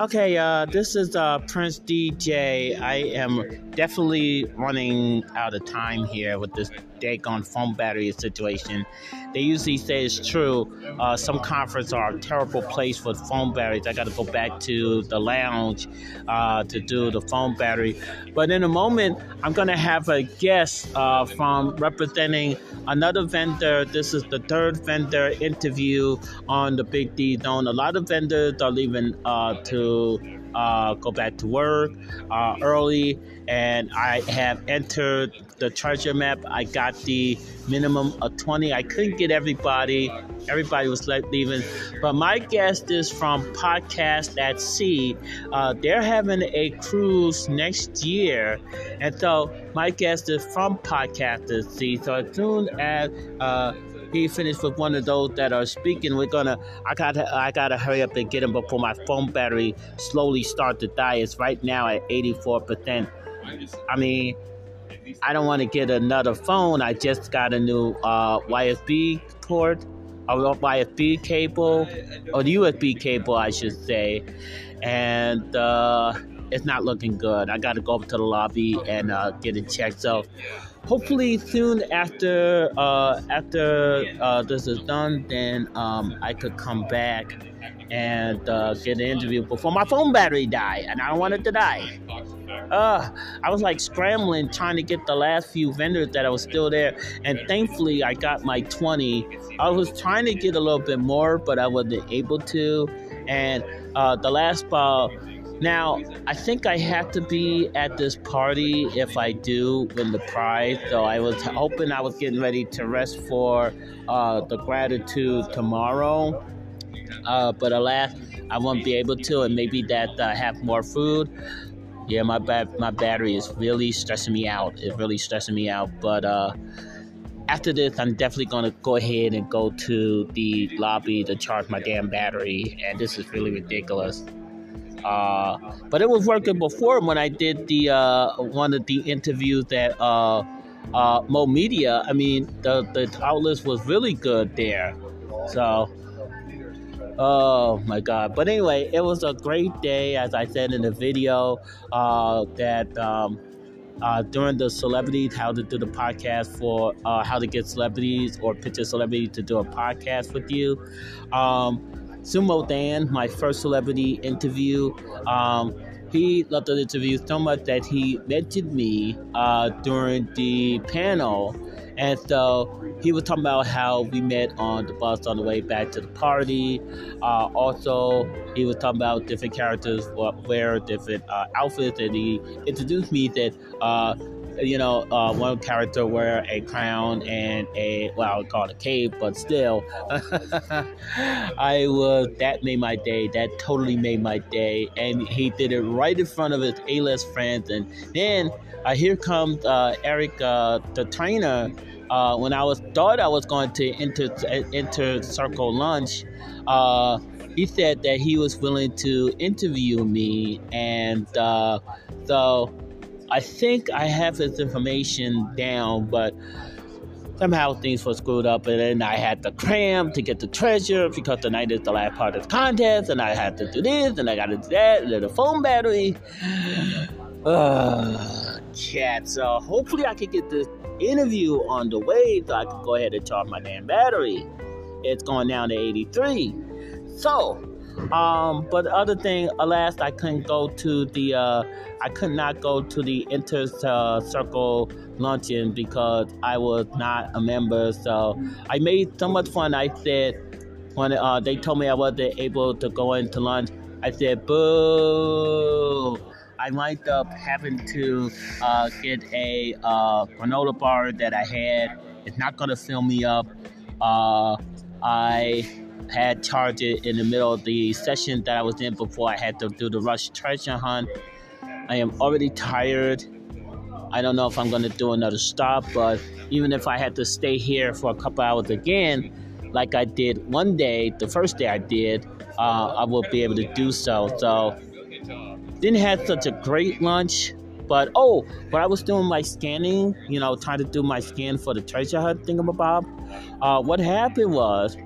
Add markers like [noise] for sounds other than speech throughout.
Okay, uh, this is uh, Prince DJ. I am definitely running out of time here with this daggone phone battery situation. They usually say it's true. Uh, some conferences are a terrible place for phone batteries. I got to go back to the lounge uh, to do the phone battery. But in a moment, I'm going to have a guest uh, from representing another vendor. This is the third vendor interview on the Big D Zone. A lot of vendors are leaving uh, to uh, go back to work uh, early, and I have entered the treasure map. I got the minimum of 20. I couldn't get everybody. Everybody was leaving. But my guest is from Podcast at Sea. Uh, they're having a cruise next year. And so my guest is from Podcast at Sea. So as soon as uh, he finished with one of those that are speaking. We're gonna. I gotta. I gotta hurry up and get him before my phone battery slowly start to die. It's right now at 84 percent. I mean, I don't want to get another phone. I just got a new uh, USB port, a USB cable, or the USB cable, I should say, and uh, it's not looking good. I got to go up to the lobby and uh, get it checked. So hopefully soon after uh, after uh, this is done, then um, I could come back and uh, get an interview before my phone battery die, and I don't want it to die. Uh, I was like scrambling trying to get the last few vendors that I was still there, and thankfully I got my 20. I was trying to get a little bit more, but I wasn't able to. And uh, the last ball now, I think I have to be at this party if I do win the prize. So I was hoping I was getting ready to rest for uh, the gratitude tomorrow. Uh, but alas, I won't be able to, and maybe that uh, have more food. Yeah, my ba- my battery is really stressing me out. It's really stressing me out. But uh, after this, I'm definitely gonna go ahead and go to the lobby to charge my damn battery. And this is really ridiculous. Uh, but it was working before when I did the uh, one of the interviews that uh, uh, Mo Media. I mean, the the outlets was really good there. So, oh my God! But anyway, it was a great day, as I said in the video. Uh, that. Um, uh, during the celebrities, how to do the podcast for uh, how to get celebrities or pitch a celebrity to do a podcast with you. Um, Sumo Dan, my first celebrity interview. Um, he loved the interview so much that he mentioned me uh, during the panel. And so he was talking about how we met on the bus on the way back to the party. Uh, also, he was talking about different characters wear different uh, outfits, and he introduced me that uh, you know, uh, one character wear a crown and a well, I would call it a cape, but still, [laughs] I was that made my day. That totally made my day, and he did it right in front of his A-list friends. And then uh, here comes uh, Eric, uh, the trainer. Uh, when I was thought I was going to enter Inner Circle Lunch, uh, he said that he was willing to interview me, and so I think I have this information down, but somehow things were screwed up, and then I had to cram to get the treasure because tonight is the last part of the contest, and I had to do this, and I got to do that, and then the phone battery. [sighs] Uh, cat. So hopefully I can get this interview on the way so I can go ahead and charge my damn battery. It's going down to 83. So um, but the other thing, alas, I couldn't go to the, uh, I could not go to the Inter uh, Circle luncheon because I was not a member. So I made so much fun. I said, when uh, they told me I wasn't able to go into lunch, I said, boo. I wind up having to uh, get a uh, granola bar that I had. It's not going to fill me up. Uh, I had charged it in the middle of the session that I was in before I had to do the rush treasure hunt. I am already tired. I don't know if I'm going to do another stop, but even if I had to stay here for a couple hours again, like I did one day, the first day I did, uh, I will be able to do so. So, didn't have such a great lunch, but oh, but I was doing my scanning, you know, trying to do my scan for the treasure hunt thingamabob. Uh, what happened was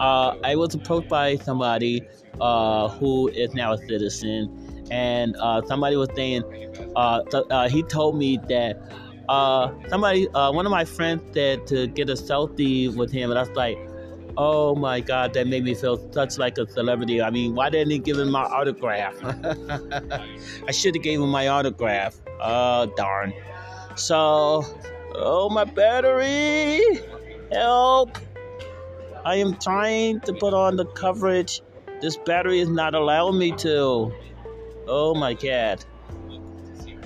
uh, I was approached by somebody uh, who is now a citizen, and uh, somebody was saying, uh, th- uh, he told me that uh, somebody, one of my friends said to get a selfie with him, and I was like, oh my God, that made me feel such like a celebrity. I mean, why didn't he give him my autograph? [laughs] I should have gave him my autograph. Oh, darn. So, oh, my battery, help. I am trying to put on the coverage. This battery is not allowing me to. Oh my god.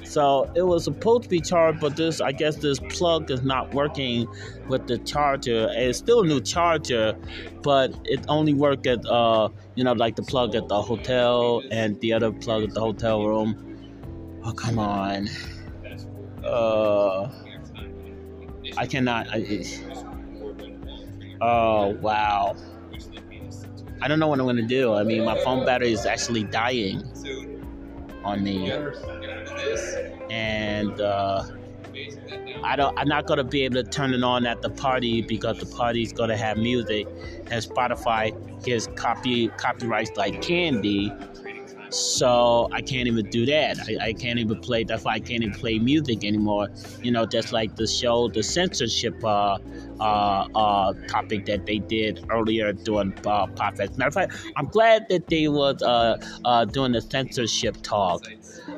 So it was supposed to be charged, but this, I guess, this plug is not working with the charger. It's still a new charger, but it only worked at, uh, you know, like the plug at the hotel and the other plug at the hotel room. Oh, come on. Uh, I cannot. I, Oh, wow. I don't know what I'm going to do. I mean, my phone battery is actually dying on me. And uh, I don't, I'm not going to be able to turn it on at the party because the party's going to have music. And Spotify gives copy copyrights like candy. So I can't even do that. I, I, can't even play. That's why I can't even play music anymore. You know, just like the show, the censorship uh, uh, uh, topic that they did earlier during uh, podcast. Matter of fact, I'm glad that they was uh, uh, doing the censorship talk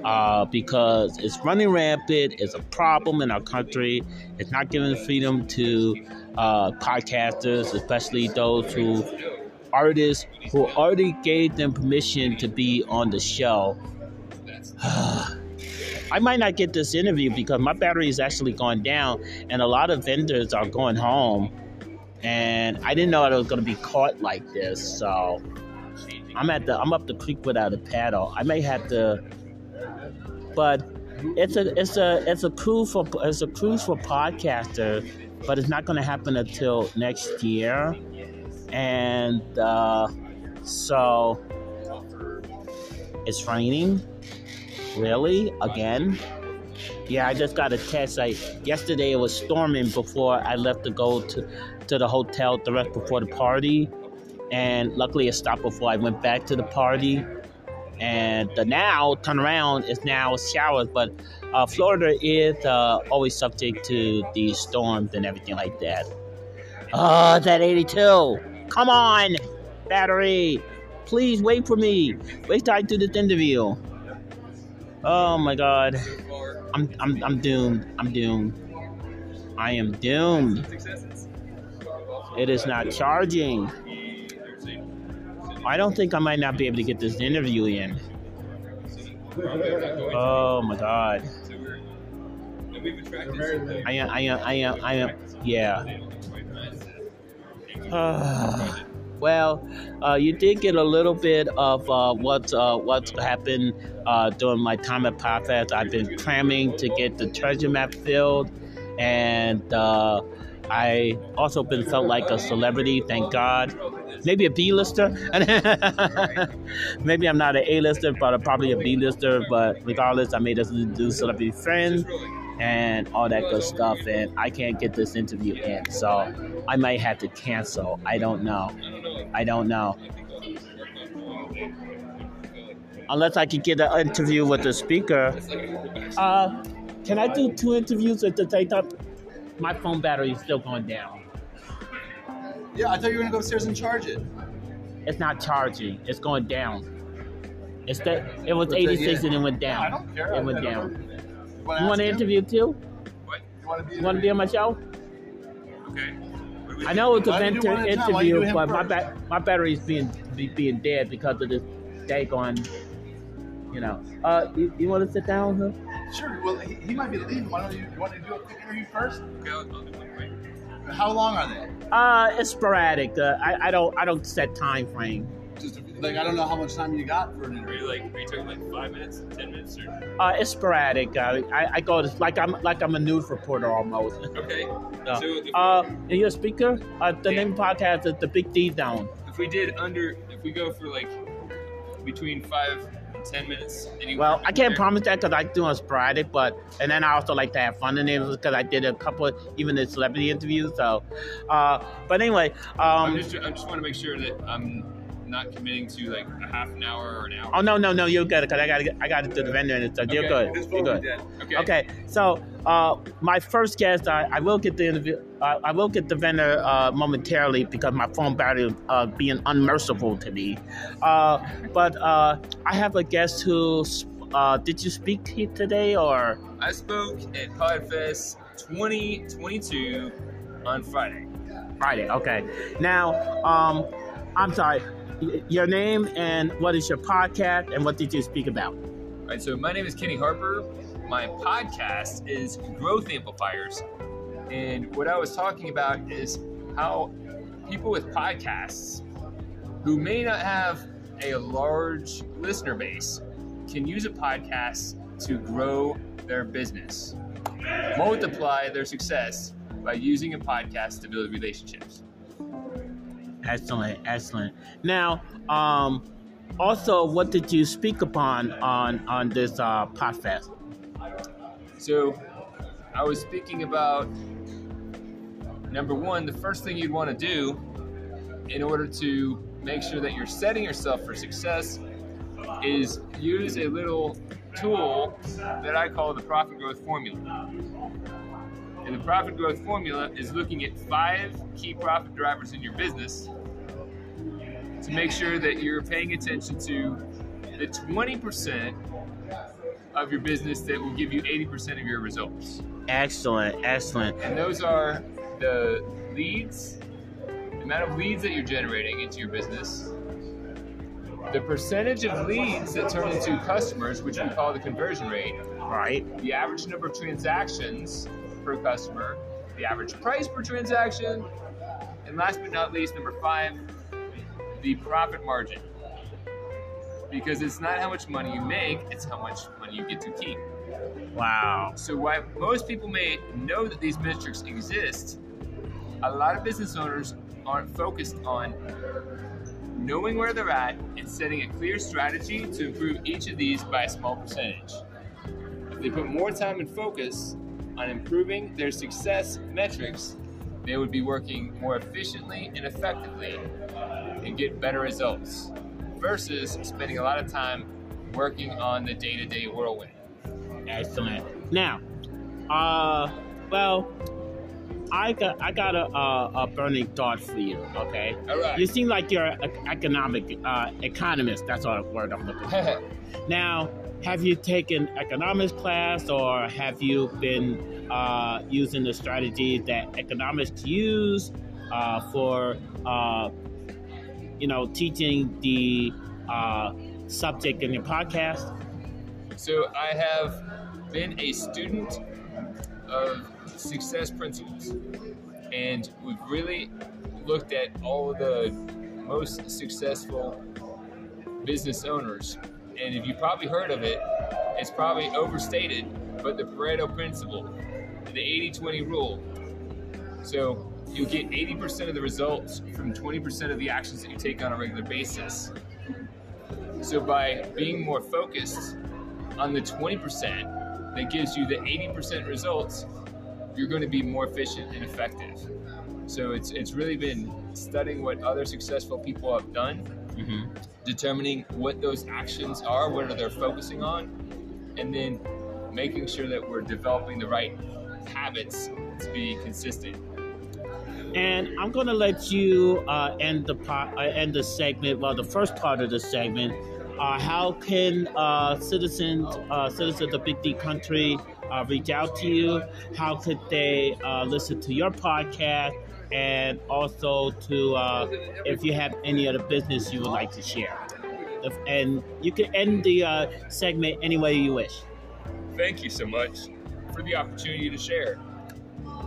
uh, because it's running rampant. It's a problem in our country. It's not giving freedom to uh, podcasters, especially those who artists who already gave them permission to be on the show. [sighs] I might not get this interview because my battery is actually going down, and a lot of vendors are going home. And I didn't know it was going to be caught like this, so I'm at the I'm up the creek without a paddle. I may have to, but it's a it's a it's a cruise for it's a cruise for podcaster, but it's not going to happen until next year and uh, so it's raining. Really? Again? Yeah, I just got a text. Like yesterday, it was storming before I left to go to to the hotel direct before the party, and luckily it stopped before I went back to the party. And the now turn around is now showers, but uh, Florida is uh, always subject to these storms and everything like that. Oh, it's at 82. Come on, battery. Please wait for me. Wait till I do this interview. Oh my god. I'm I'm I'm doomed. I'm doomed. I am doomed. It is not charging. I don't think I might not be able to get this interview in. Oh my god. I am I am I am I am yeah. [sighs] well, uh, you did get a little bit of uh, what uh, what's happened uh, during my time at PodFest. I've been cramming to get the treasure map filled, and uh, I also been felt like a celebrity. Thank God. Maybe a B-lister. [laughs] Maybe I'm not an A-lister, but probably a B-lister. But regardless, I made us do celebrity friends and all that good stuff. And I can't get this interview in, so I might have to cancel. I don't know. I don't know. Unless I can get an interview with the speaker. Uh, can I do two interviews at the same time? My phone battery is still going down. Yeah, I thought you were gonna go upstairs and charge it. It's not charging. It's going down. It's that it was 86 and it went down. I don't care. It went down. You You want to interview too? What? You want to be? You want to be on my show? Okay. What do we I know it's a Why don't you do venture one at a time? Why don't you interview, do him but my first? ba- my battery's being be, being dead because of this daggone. You know. Uh, you, you want to sit down? Huh? Sure. Well, he, he might be leaving. Why don't you? You want to do a quick interview first? Okay, I'll, I'll do one quick. How long are they? Uh, it's sporadic. Uh, I I don't I don't set time frame. Just like I don't know how much time you got for an Are you like, are you talking like five minutes, ten minutes, or? Uh, it's sporadic. Uh, I I go to, like I'm like I'm a news reporter almost. Okay. Uh, So if, Uh, and your speaker? Uh, the name of the podcast is the Big D Down. if we did under, if we go for like between five and 10 minutes. Anywhere Well, I can't there. promise that because I do on sporadic, but and then I also like to have fun in it because I did a couple, even the celebrity interviews. So, uh, but anyway, I'm um, just, I just want to make sure that I'm not committing to like a half an hour or an hour. oh no, no, no, you're good because I got to, I got to do the vendor and stuff. You're Okay. good. You're good. Okay. Okay, so uh, my first guest, I, I will get the interview. Uh, I will get the vendor uh, momentarily because my phone battery uh, being unmerciful to me. Uh, but uh, I have a guest who. Uh, did you speak here today or? I spoke at Podfest 2022 on Friday. Friday. Okay. Now, um, I'm sorry. Your name and what is your podcast and what did you speak about? All right, so my name is Kenny Harper. My podcast is Growth Amplifiers. And what I was talking about is how people with podcasts who may not have a large listener base can use a podcast to grow their business, multiply their success by using a podcast to build relationships. Excellent, excellent. Now, um, also, what did you speak upon on on this uh, podcast? So, I was speaking about number one, the first thing you'd want to do in order to make sure that you're setting yourself for success is use a little tool that I call the profit growth formula. And the profit growth formula is looking at five key profit drivers in your business to make sure that you're paying attention to the 20% of your business that will give you 80% of your results. Excellent, excellent. And those are the leads, the amount of leads that you're generating into your business, the percentage of leads that turn into customers, which we call the conversion rate, Right. the average number of transactions per customer, the average price per transaction, and last but not least, number five, the profit margin. Because it's not how much money you make, it's how much money you get to keep. Wow. So while most people may know that these metrics exist, a lot of business owners aren't focused on knowing where they're at and setting a clear strategy to improve each of these by a small percentage. If they put more time and focus on improving their success metrics, they would be working more efficiently and effectively and get better results versus spending a lot of time working on the day-to-day whirlwind. Excellent. Now, uh, well, I got I got a, a, a burning thought for you. Okay. All right. You seem like you're an economic uh, economist. That's all the word I'm looking for. [laughs] Now, have you taken economics class or have you been uh, using the strategies that economists use uh, for, uh, you know, teaching the uh, subject in your podcast? So I have been a student of success principles, and we've really looked at all the most successful business owners. And if you've probably heard of it, it's probably overstated, but the Pareto principle, the 80-20 rule. So you get 80% of the results from 20% of the actions that you take on a regular basis. So by being more focused on the 20% that gives you the 80% results, you're going to be more efficient and effective. So it's it's really been studying what other successful people have done, Mm-hmm. determining what those actions are, what are they focusing on, and then making sure that we're developing the right habits to be consistent. And I'm going to let you uh, end the po- uh, end the segment. Well, the first part of the segment. Uh, how can uh, citizens uh, citizens of the Big D Country uh, reach out to you? How could they uh, listen to your podcast? And also to uh, if you have any other business you would like to share. And you can end the uh, segment any way you wish. Thank you so much for the opportunity to share.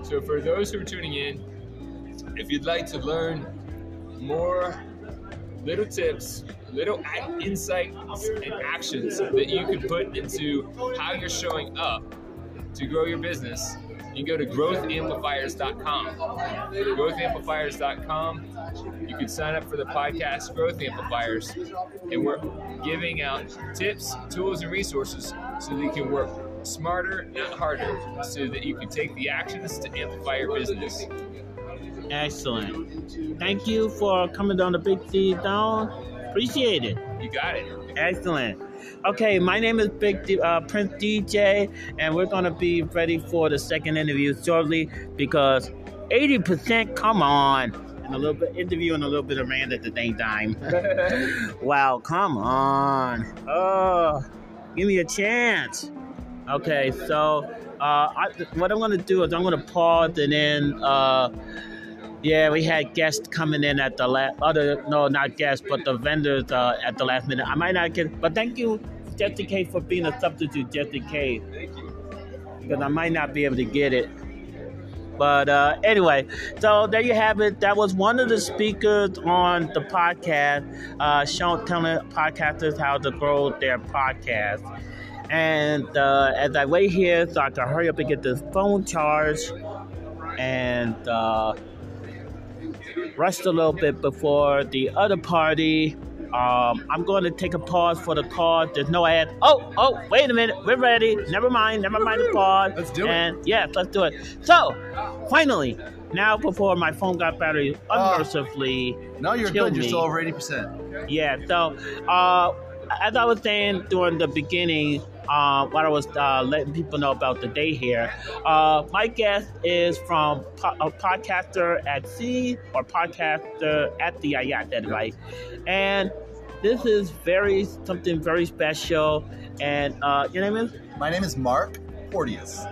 So, for those who are tuning in, if you'd like to learn more little tips, little insights, and actions that you could put into how you're showing up to grow your business, you can go to growthamplifiers.com. Growthamplifiers.com. You can sign up for the podcast Growth Amplifiers, and we're giving out tips, tools, and resources so that you can work smarter, not harder, so that you can take the actions to amplify your business. Excellent. Thank you for coming down to Big D Down. Appreciate it. You got it. Excellent. Okay, my name is Big D, uh, Prince DJ, and we're gonna be ready for the second interview shortly because 80%, come on, and a little bit interview and a little bit of rand at the same time. [laughs] wow, come on. Oh, give me a chance. Okay, so uh, I, what I'm gonna do is I'm gonna pause and then. Uh, yeah, we had guests coming in at the last other no, not guests, but the vendors uh, at the last minute. I might not get, but thank you, in case, for being a substitute, in case, Thank you. because I might not be able to get it. But uh, anyway, so there you have it. That was one of the speakers on the podcast, uh, showing telling podcasters how to grow their podcast. And uh, as I wait here, so I can hurry up and get this phone charged, and. Uh, rushed a little bit before the other party. Um, I'm going to take a pause for the call. There's no ad. Oh, oh, wait a minute. We're ready. Never mind. Never mind the pause. Let's do it. and, yes, let's do it. So, finally, now before my phone got battery unmercifully. No, you're good. You're still over 80%. Yeah, so uh, as I was saying during the beginning, uh, what I was uh, letting people know about the day here, uh, my guest is from po- a podcaster at sea or podcaster at the IAT, that right? And this is very something very special. And uh, your name is? My name is Mark Porteous.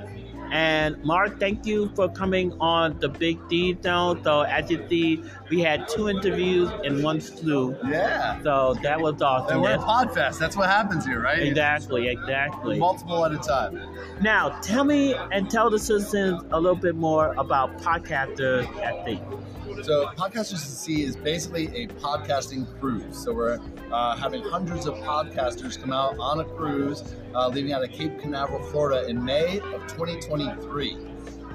And Mark, thank you for coming on the Big D Zone. So as you see, we had two interviews in one slew. Yeah. So that was awesome. And we're at That's- Podfest. That's what happens here, right? Exactly, exactly. Multiple at a time. Now, tell me and tell the citizens a little bit more about podcasters at the. So, Podcasters at Sea is basically a podcasting cruise. So, we're uh, having hundreds of podcasters come out on a cruise, uh, leaving out of Cape Canaveral, Florida in May of 2023.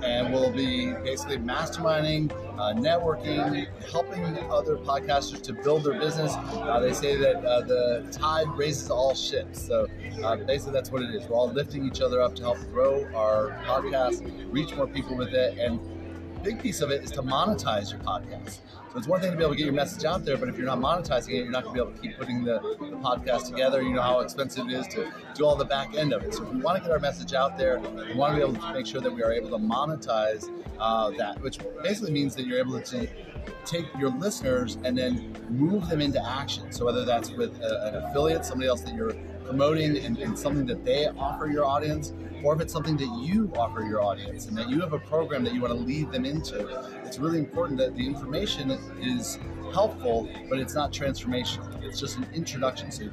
And we'll be basically masterminding, uh, networking, helping other podcasters to build their business. Uh, they say that uh, the tide raises all ships. So uh, basically, that's what it is. We're all lifting each other up to help grow our podcast, reach more people with it, and big piece of it is to monetize your podcast. So it's one thing to be able to get your message out there, but if you're not monetizing it, you're not going to be able to keep putting the, the podcast together. You know how expensive it is to do all the back end of it. So if we want to get our message out there, we want to be able to make sure that we are able to monetize uh, that, which basically means that you're able to take your listeners and then move them into action. So whether that's with a, an affiliate, somebody else that you're promoting and, and something that they offer your audience, or if it's something that you offer your audience and that you have a program that you want to lead them into, it's really important that the information is helpful, but it's not transformational. It's just an introduction. So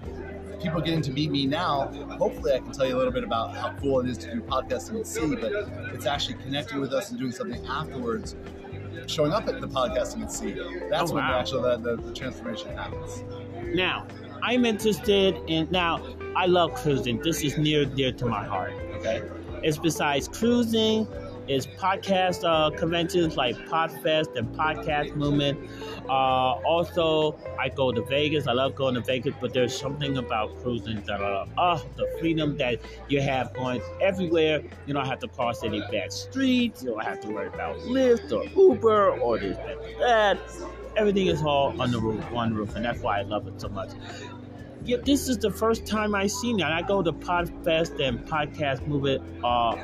people getting to meet me now, hopefully I can tell you a little bit about how cool it is to do podcasting and see, but it's actually connecting with us and doing something afterwards, showing up at the podcasting and see. That's Oh, when wow. actually the, the, the transformation happens. Now, I'm interested in. Now, I love cruising. This is near dear to my heart. Okay, it's besides cruising, it's podcast uh, conventions like Podfest and Podcast Movement. Uh, also, I go to Vegas. I love going to Vegas, but there's something about cruising that I love. Oh, the freedom that you have going everywhere. You don't have to cross any bad streets. You don't have to worry about Lyft or Uber or this, that, that. Everything is all under one roof, and that's why I love it so much. Yeah, this is the first time I've seen that. I go to Podfest and Podcast Movement uh,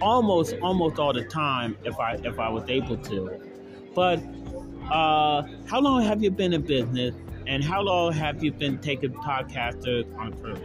almost almost all the time if I if I was able to. But uh, how long have you been in business, and how long have you been taking podcasters on cruise?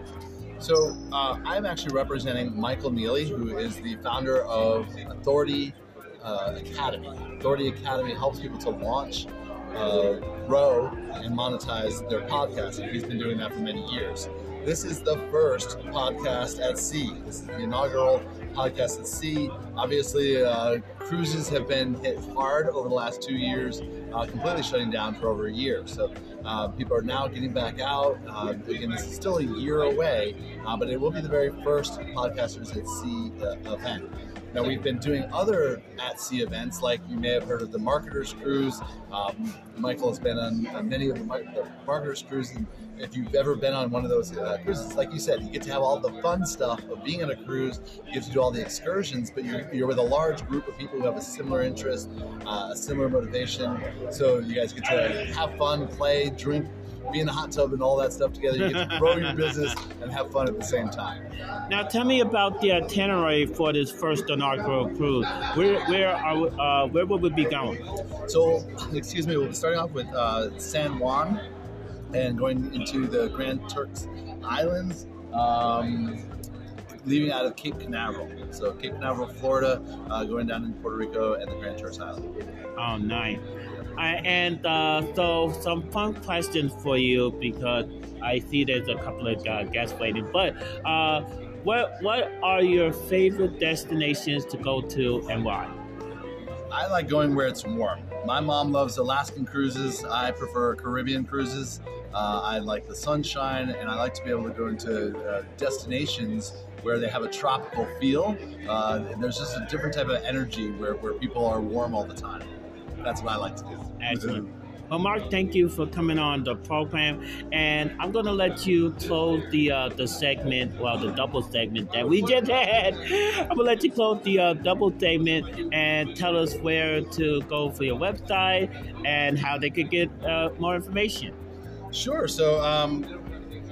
So uh, I'm actually representing Michael Neely, who is the founder of Authority uh, Academy. Authority Academy helps people to launch, uh, grow, and monetize their podcast, he's been doing that for many years. This is the first podcast at sea. This is the inaugural podcast at sea. Obviously, uh, cruises have been hit hard over the last two years, uh, completely shutting down for over a year. So uh, people are now getting back out. Uh, again, this is still a year away, uh, but it will be the very first Podcasters at Sea uh, event. Now we've been doing other at sea events, like you may have heard of the Marketers Cruise. Um, Michael has been on many of the, the Marketers Cruise, and if you've ever been on one of those uh, cruises, like you said, you get to have all the fun stuff of being on a cruise. You get to do all the excursions, but you're, you're with a large group of people who have a similar interest, uh, a similar motivation. So you guys get to have fun, play, drink, be in the hot tub and all that stuff together. You get to grow your business and have fun at the same time. Now, tell me about the itinerary for this first inaugural cruise. Where where are uh, where will we be going? So, [coughs] excuse me, we'll be starting off with uh, San Juan and going into the Grand Turks Islands. Um, leaving out of Cape Canaveral. So Cape Canaveral, Florida, uh, going down in Puerto Rico and the Grand Turks Islands. Oh, nice. Uh, and uh, so some fun questions for you because I see there's a couple of uh, guests waiting. But uh, what what are your favorite destinations to go to and why? I like going where it's warm. My mom loves Alaskan cruises. I prefer Caribbean cruises. Uh, I like the sunshine, and I like to be able to go into uh, destinations where they have a tropical feel. And there's just a different type of energy where, where people are warm all the time that's what I like to do. Excellent. Well, Mark, thank you for coming on the program, and I'm going to let you close the uh, the segment, well, the double segment that we just [laughs] had. I'm going to let you close the uh, double segment and tell us where to go for your website and how they could get uh, more information. Sure. So um,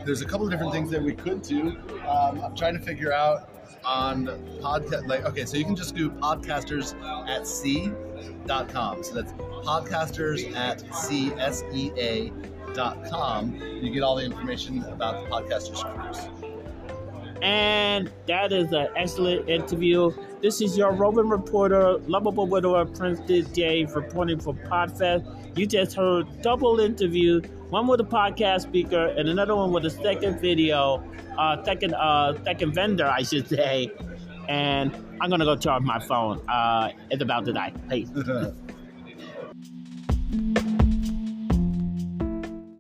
there's a couple of different things that we could do. Um, I'm trying to figure out on podcast. Like, okay, so you can just do podcasters at sea.com. So that's podcasters at csea.com. You get all the information about the podcasters cruise. And that is an excellent interview. This is your Roman reporter, lovable widower, Prince DJ, reporting for Podfest. You just heard double interview, one with a podcast speaker and another one with a second video, uh, second uh, second vendor, I should say and I'm gonna go charge my phone. Uh, it's about to die. Peace. [laughs]